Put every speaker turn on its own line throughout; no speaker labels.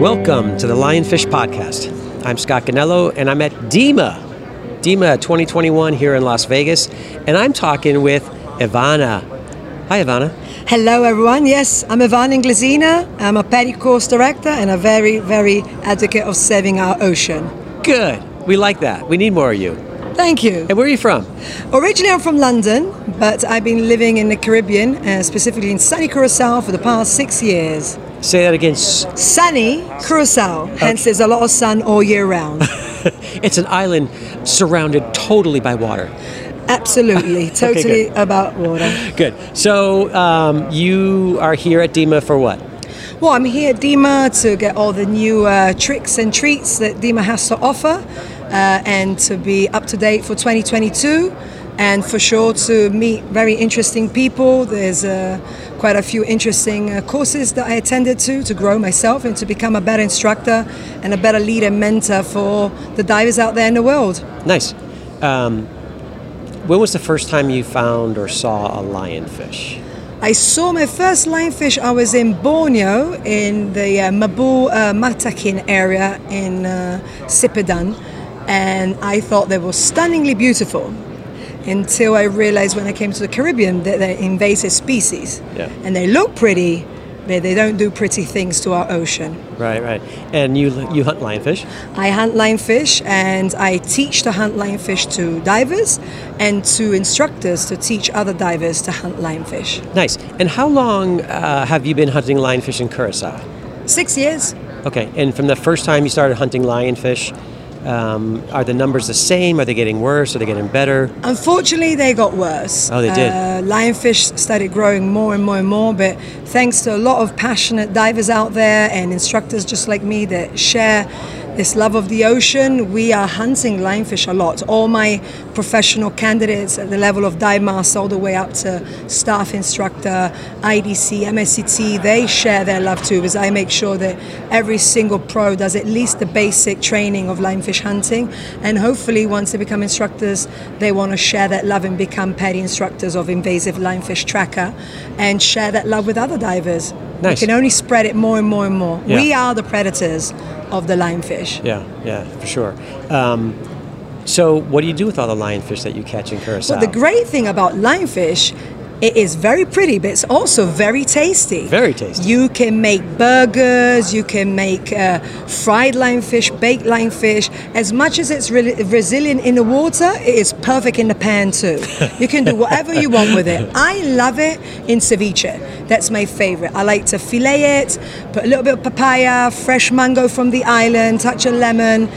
Welcome to the Lionfish Podcast. I'm Scott Ganello, and I'm at DEMA, DEMA 2021 here in Las Vegas, and I'm talking with Ivana. Hi, Ivana.
Hello, everyone. Yes, I'm Ivana Inglesina. I'm a PADI course director and a very, very advocate of saving our ocean.
Good. We like that. We need more of you.
Thank you.
And where are you from?
Originally, I'm from London, but I've been living in the Caribbean, uh, specifically in sunny Curacao, for the past six years.
Say that again.
Sunny Curacao, hence there's a lot of sun all year round.
It's an island surrounded totally by water.
Absolutely, totally
good.
about water.
Good. So um, you are here at DEMA for what?
Well, I'm here at DEMA to get all the new uh, tricks and treats that DEMA has to offer and to be up to date for 2022 and for sure to meet very interesting people. There's uh, quite a few interesting uh, courses that I attended to to grow myself and to become a better instructor and a better leader and mentor for the divers out there in the world.
Nice. Um, when was the first time you found or saw a lionfish?
I saw my first lionfish. I was in Borneo in the uh, Mabul uh, Mataking area in uh, Sipadan, and I thought they were stunningly beautiful. Until I realized when I came to the Caribbean that they're invasive species,
Yeah.
and they look pretty, but they don't do pretty things to our ocean.
Right, right. And you you hunt lionfish?
I hunt lionfish and I teach to hunt lionfish to divers and to instructors to teach other divers to hunt lionfish.
Nice. And how long uh, have you been hunting lionfish in Curacao?
Six years.
Okay. And from the first time you started hunting lionfish, um, are the numbers the same? Are they getting worse? Are they getting better?
Unfortunately, they got worse.
Oh, they did?
Uh, lionfish started growing more and more and more, but thanks to a lot of passionate divers out there and instructors just like me that share this love of the ocean, we are hunting lionfish a lot. All my professional candidates at the level of dive master, all the way up to staff instructor, IDC, MSDT, they share their love too, because I make sure that every single pro does at least the basic training of lionfish hunting, and hopefully once they become instructors, they want to share that love and become PADI instructors of invasive lionfish tracker, and share that love with other divers.
Nice.
We can only spread it more and more and more.
Yeah.
We are the predators of the lionfish.
Yeah, yeah, for sure. Um, so, what do you do with all the lionfish that you catch in Curacao?
Well, the great thing about lionfish, it is very pretty, but it's also very tasty.
Very tasty.
You can make burgers, you can make uh, fried lionfish, baked lionfish. As much as it's re- resilient in the water, it is perfect in the pan too. you can do whatever you want with it. I love it in ceviche. That's my favorite. I like to fillet it, put a little bit of papaya, fresh mango from the island, touch of lemon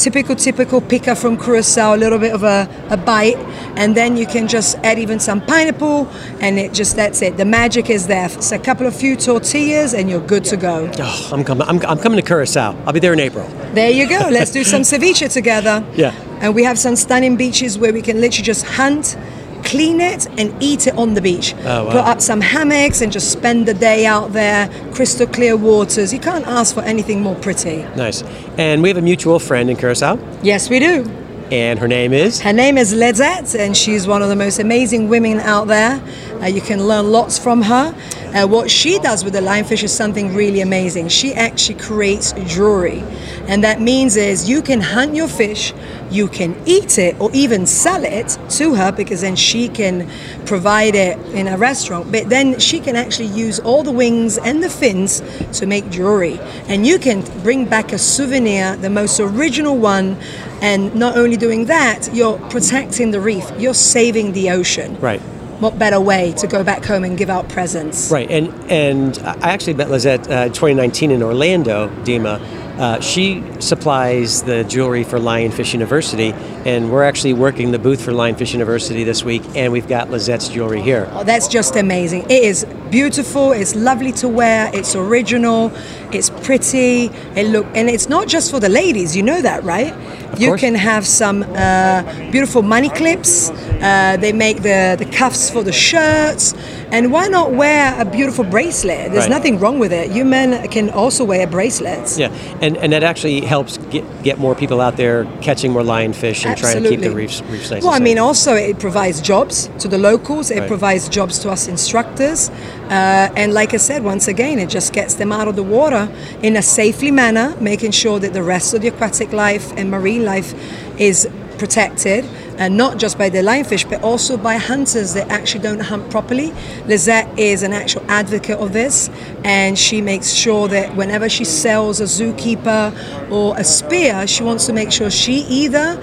typical typical pica from Curacao, a little bit of a, a bite, and then you can just add even some pineapple, and it just that's it. The magic is there. It's a couple of few tortillas, and you're good to go.
Oh, I'm coming. I'm, I'm coming to Curacao. I'll be there in April.
There you go. Let's do some ceviche together.
Yeah.
And we have some stunning beaches where we can literally just hunt. Clean it and eat it on the beach.
Oh, wow.
Put up some hammocks and just spend the day out there. Crystal clear waters. You can't ask for anything more pretty.
Nice. And we have a mutual friend in Curacao,
Yes, we do.
and her name is.
Her name is Lizette, and she's one of the most amazing women out there. Uh, you can learn lots from her. Uh, what she does with the lionfish is something really amazing. She actually creates jewelry, and that means is you can hunt your fish, you can eat it, or even sell it to her because then she can provide it in a restaurant. But then she can actually use all the wings and the fins to make jewelry, and you can bring back a souvenir, the most original one. And not only doing that, you're protecting the reef, you're saving the ocean.
Right.
What better way to go back home and give out presents?
Right, and and I actually met Lizette uh, 2019 in Orlando, DEMA. Uh, she supplies the jewelry for Lionfish University, and we're actually working the booth for Lionfish University this week, and we've got Lizette's jewelry here.
Oh, that's just amazing. It is beautiful. It's lovely to wear. It's original. It's pretty. It look, and it's not just for the ladies. You know that, right? you
course.
can have some uh, beautiful money clips Uh, they make the, the cuffs for the shirts. And why not wear a beautiful bracelet? There's
Right.
nothing wrong with it. You men can also wear bracelets.
Yeah, and, and that actually helps get, get more people out there catching more lionfish and trying to keep the reefs, reefs nice
Well, I mean, also it provides jobs to the locals. It
Right.
provides jobs to us instructors, uh, and like I said, once again, it just gets them out of the water in a safely manner, making sure that the rest of the aquatic life and marine life is protected. And not just by the lionfish, but also by hunters that actually don't hunt properly. Lizette is an actual advocate of this, and she makes sure that whenever she sells a zookeeper or a spear, she wants to make sure she either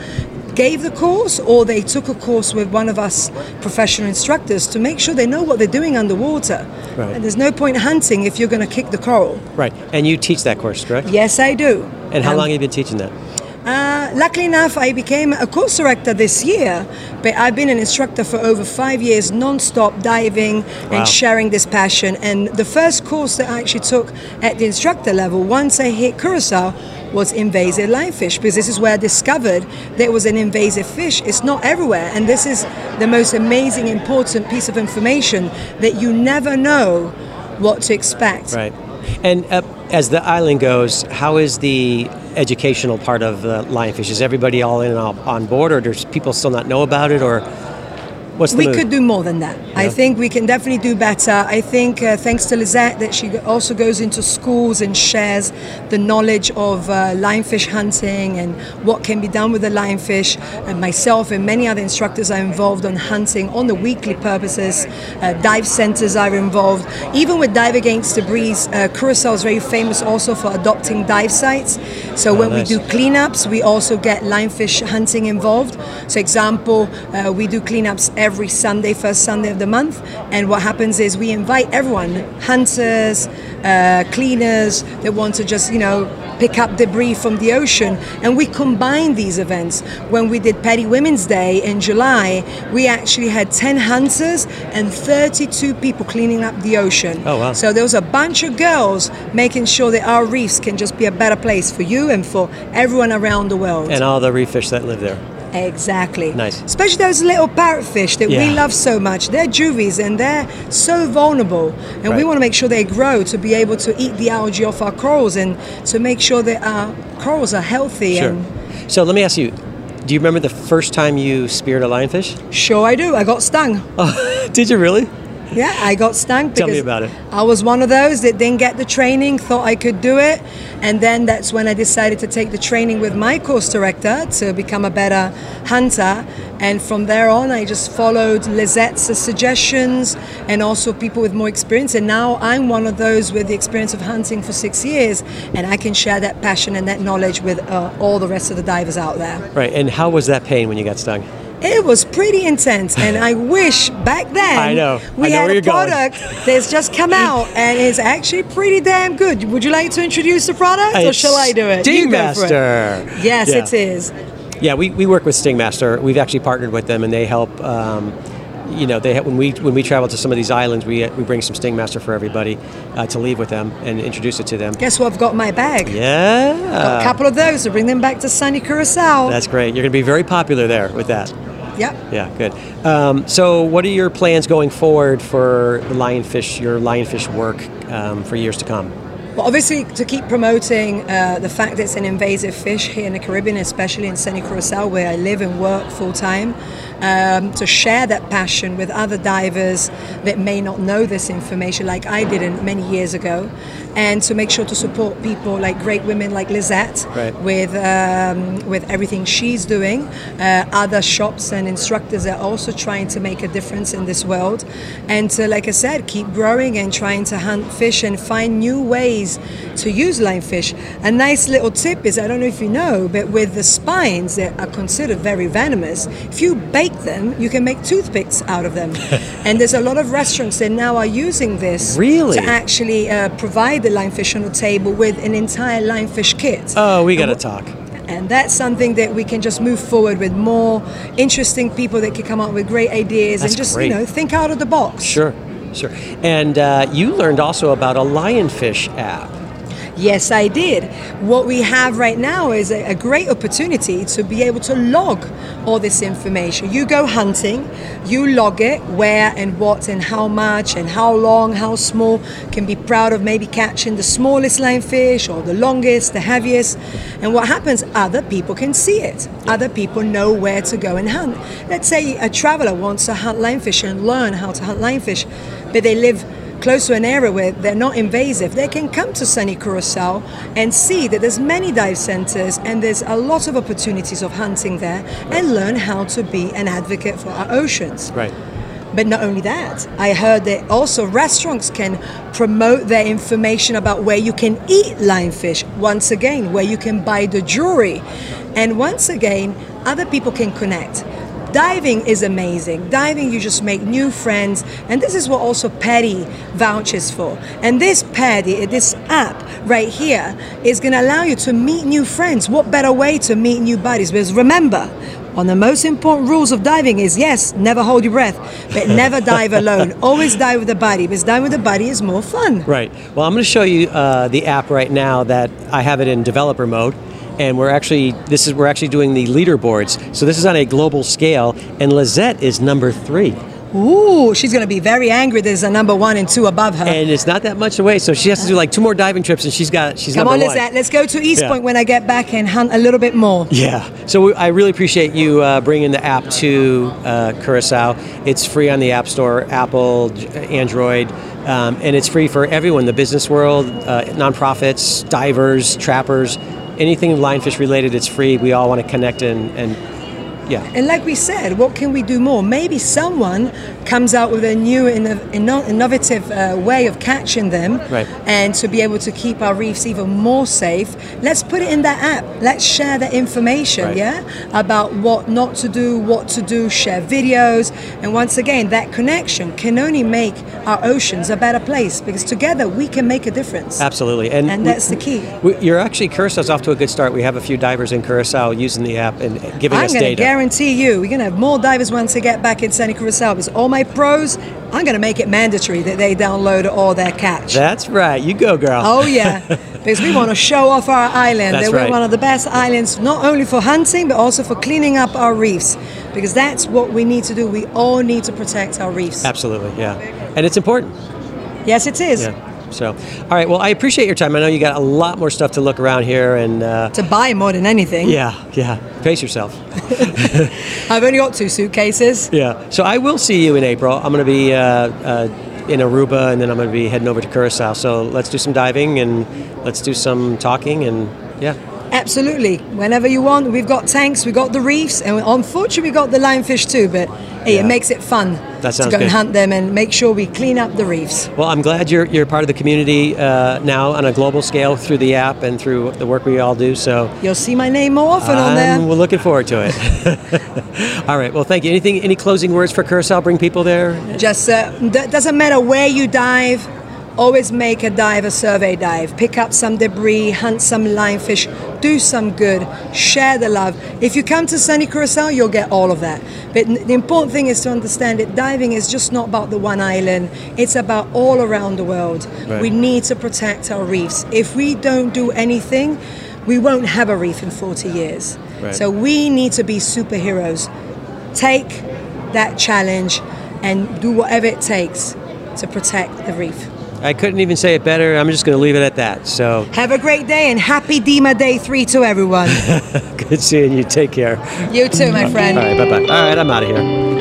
gave the course or they took a course with one of us professional instructors to make sure they know what they're doing underwater.
Right.
And there's no point hunting if you're going to kick the coral.
right, and you teach that course, correct?
Yes, I do.
And how
Um,
long have you been teaching that?
Uh, luckily enough, I became a course director this year, but I've been an instructor for over five years, non-stop diving
Wow.
and sharing this passion. And the first course that I actually took at the instructor level, once I hit Curacao, was invasive lionfish because this is where I discovered there was an invasive fish. It's not everywhere, and this is the most amazing, important piece of information that you never know what to expect.
Right. And uh, as the island goes, how is the educational part of the lionfish? Is everybody all in all on board, or does people still not know about it, or what's the
we
move?
could do more than that. I think we can definitely do better. I think uh, thanks to Lizette that she also goes into schools and shares the knowledge of uh, lionfish hunting and what can be done with the lionfish. And myself and many other instructors are involved on hunting on the weekly purposes. Uh, dive centers are involved. Even with Dive Against Debris, uh, Curacao is very famous also for adopting dive sites. So when
nice.
we do cleanups, we also get lionfish hunting involved. So, example, uh, we do cleanups every Sunday, first Sunday of the month, and what happens is we invite everyone, hunters, uh, cleaners that want to just, you know, pick up debris from the ocean, and we combine these events. When we did PADI Women's Day in July, we actually had 10 hunters and 32 people cleaning up the ocean.
Oh, wow.
So there was a bunch of girls making sure that our reefs can just be a better place for you and for everyone around the world.
and all the reef fish that live there.
Exactly.
Nice.
Especially those little parrotfish that we love so much. They're juvies and they're so vulnerable. And we want to make sure they grow to be able to eat the algae off our corals and to make sure that our corals are healthy.
Sure.
And
So let me ask you: Do you remember the first time you speared a lionfish?
sure, I do. I got stung.
Did you really?
Yeah, I got stung.
Tell me
because
about it.
I was one of those that didn't get the training, thought I could do it, and then that's when I decided to take the training with my course director to become a better hunter. And from there on, I just followed Lizette's suggestions and also people with more experience. And now I'm one of those with the experience of hunting for six years, and I can share that passion and that knowledge with uh, all the rest of the divers out there.
Right. And how was that pain when you got stung?
It was pretty intense, and I wish back then
I know.
we
I know
had
where
a
you're going.
product that's just come out and it's actually pretty damn good. Would you like to introduce the product, or shall I do it? You go for it.
Stingmaster.
Yes,
Yeah.
it is.
Yeah, we, we work with Stingmaster. We've actually partnered with them, and they help. Um, you know, they when we when we travel to some of these islands, we we bring some Stingmaster for everybody uh, to leave with them and introduce it to them.
Guess what? I've got my bag.
Yeah,
Got a couple of those to bring them back to sunny Curacao.
that's great. You're going to be very popular there with that.
Yep.
Yeah, good. Um, so, what are your plans going forward for the lionfish, your lionfish work um, for years to come?
Well, obviously, to keep promoting uh, the fact that it's an invasive fish here in the Caribbean, especially in sunny Curacao, where I live and work full time, um, to share that passion with other divers that may not know this information, like I didn't many years ago, and to make sure to support people like great women like Lizette
Right.
with um, with everything she's doing. Uh, other shops and instructors are also trying to make a difference in this world, and to, like I said, keep growing and trying to hunt fish and find new ways to use lionfish. A nice little tip is I don't know if you know, but with the spines that are considered very venomous, if you bake them, you can make toothpicks out of them. and there's a lot of restaurants that now are using this
Really?
to actually uh, provide the lionfish on the table with an entire lionfish kit.
Oh, we got to talk.
and that's something that we can just move forward with more interesting people that can come up with great ideas
That's
and just
great.
you know think out of the box.
Sure, sure. And uh, you learned also about a lionfish app.
Yes, I did. What we have right now is a, a, great opportunity to be able to log all this information. You go hunting, you log it, where and what and how much and how long, how small. Can be proud of maybe catching the smallest lionfish or the longest, the heaviest. And what happens? Other people can see it. Other people know where to go and hunt. Let's say a traveler wants to hunt lionfish and learn how to hunt lionfish, but they live close to an area where they're not invasive, they can come to sunny Curacao and see that there's many dive centers and there's a lot of opportunities of hunting there and learn how to be an advocate for our oceans.
Right.
But not only that, I heard that also restaurants can promote their information about where you can eat lionfish, once again, where you can buy the jewelry. And once again, other people can connect. Diving is amazing. Diving, you just make new friends, and this is what also PADI vouches for. And this PADI, this app right here, is going to allow you to meet new friends. What better way to meet new buddies? Because remember, one of the most important rules of diving is yes, never hold your breath, but never dive alone. Always dive with a buddy because diving with a buddy is more fun.
Right. Well, I'm going to show you uh, the app right now that I have it in developer mode and we're actually this is we're actually doing the leaderboards. So this is on a global scale, and Lizette is number three.
Ooh, she's going to be very angry. There's a number one and two above her.
And it's not that much away, so she has to do like two more diving trips, and she's got she's
Come
on,
Lizette. Let's go to East yeah. Point when I get back and hunt a little bit more.
Yeah. So I really appreciate you uh, bringing the app to uh, Curacao. It's free on the App Store, Apple, Android. Um, and it's free for everyone the business world, uh, nonprofits, divers, trappers, anything lionfish related, it's free. We all want to connect and, and yeah.
And like we said, what can we do more? Maybe someone comes out with a new inno- innovative uh, way of catching them
right.
and to be able to keep our reefs even more safe. Let's put it in that app. Let's share that information,
right.
yeah? About what not to do, what to do, share videos. And once again, that connection can only make our oceans a better place because together we can make a difference.
Absolutely.
And, and that's the key.
We, you're actually, Curaçao's off to a good start. We have a few divers in Curacao using the app and giving
I'm
us data.
To guarantee you, we're going to have more divers once they get back in Sunny Curacao because all my pros, I'm going to make it mandatory that they download all their catch.
That's right. You go, girl.
Oh, yeah. because we want to show off our island.
That's
that we're
right.
one of the best islands, not only for hunting, but also for cleaning up our reefs. Because that's what we need to do. We all need to protect our reefs.
Absolutely, yeah. And it's important.
Yes, it is.
Yeah. So, all right. Well, I appreciate your time. I know you got a lot more stuff to look around here and uh,
to buy more than anything.
Yeah, yeah. Pace yourself.
I've only got two suitcases.
Yeah. So I will see you in April. I'm going to be uh, uh, in Aruba, and then I'm going to be heading over to Curacao. So let's do some diving and let's do some talking, and yeah.
Absolutely. Whenever you want, we've got tanks, we've got the reefs, and unfortunately, we've got the lionfish too. But hey,
Yeah.
it makes it fun
That
to go and hunt them and make sure we clean up the reefs.
Well, I'm glad you're you're part of the community uh, now on a global scale through the app and through the work we all do. So
You'll see my name more often on there.
We're looking forward to it. all right. Well, thank you. Anything? Any closing words for Curacao? Bring people there.
Just uh, d- doesn't matter where you dive. Always make a dive a survey dive. Pick up some debris, hunt some lionfish, do some good, share the love. If you come to sunny Curacao, you'll get all of that. But the important thing is to understand that diving is just not about the one island. It's about all around the world.
Right.
We need to protect our reefs. If we don't do anything, we won't have a reef in 40 years.
Right.
So we need to be superheroes. Take that challenge and do whatever it takes to protect the reef.
I couldn't even say it better. I'm just going to leave it at that. So
Have a great day and happy DEMA Day 3 to everyone.
good seeing you. Take care.
you too, my friend.
All right. Bye bye. All right. I'm out of here.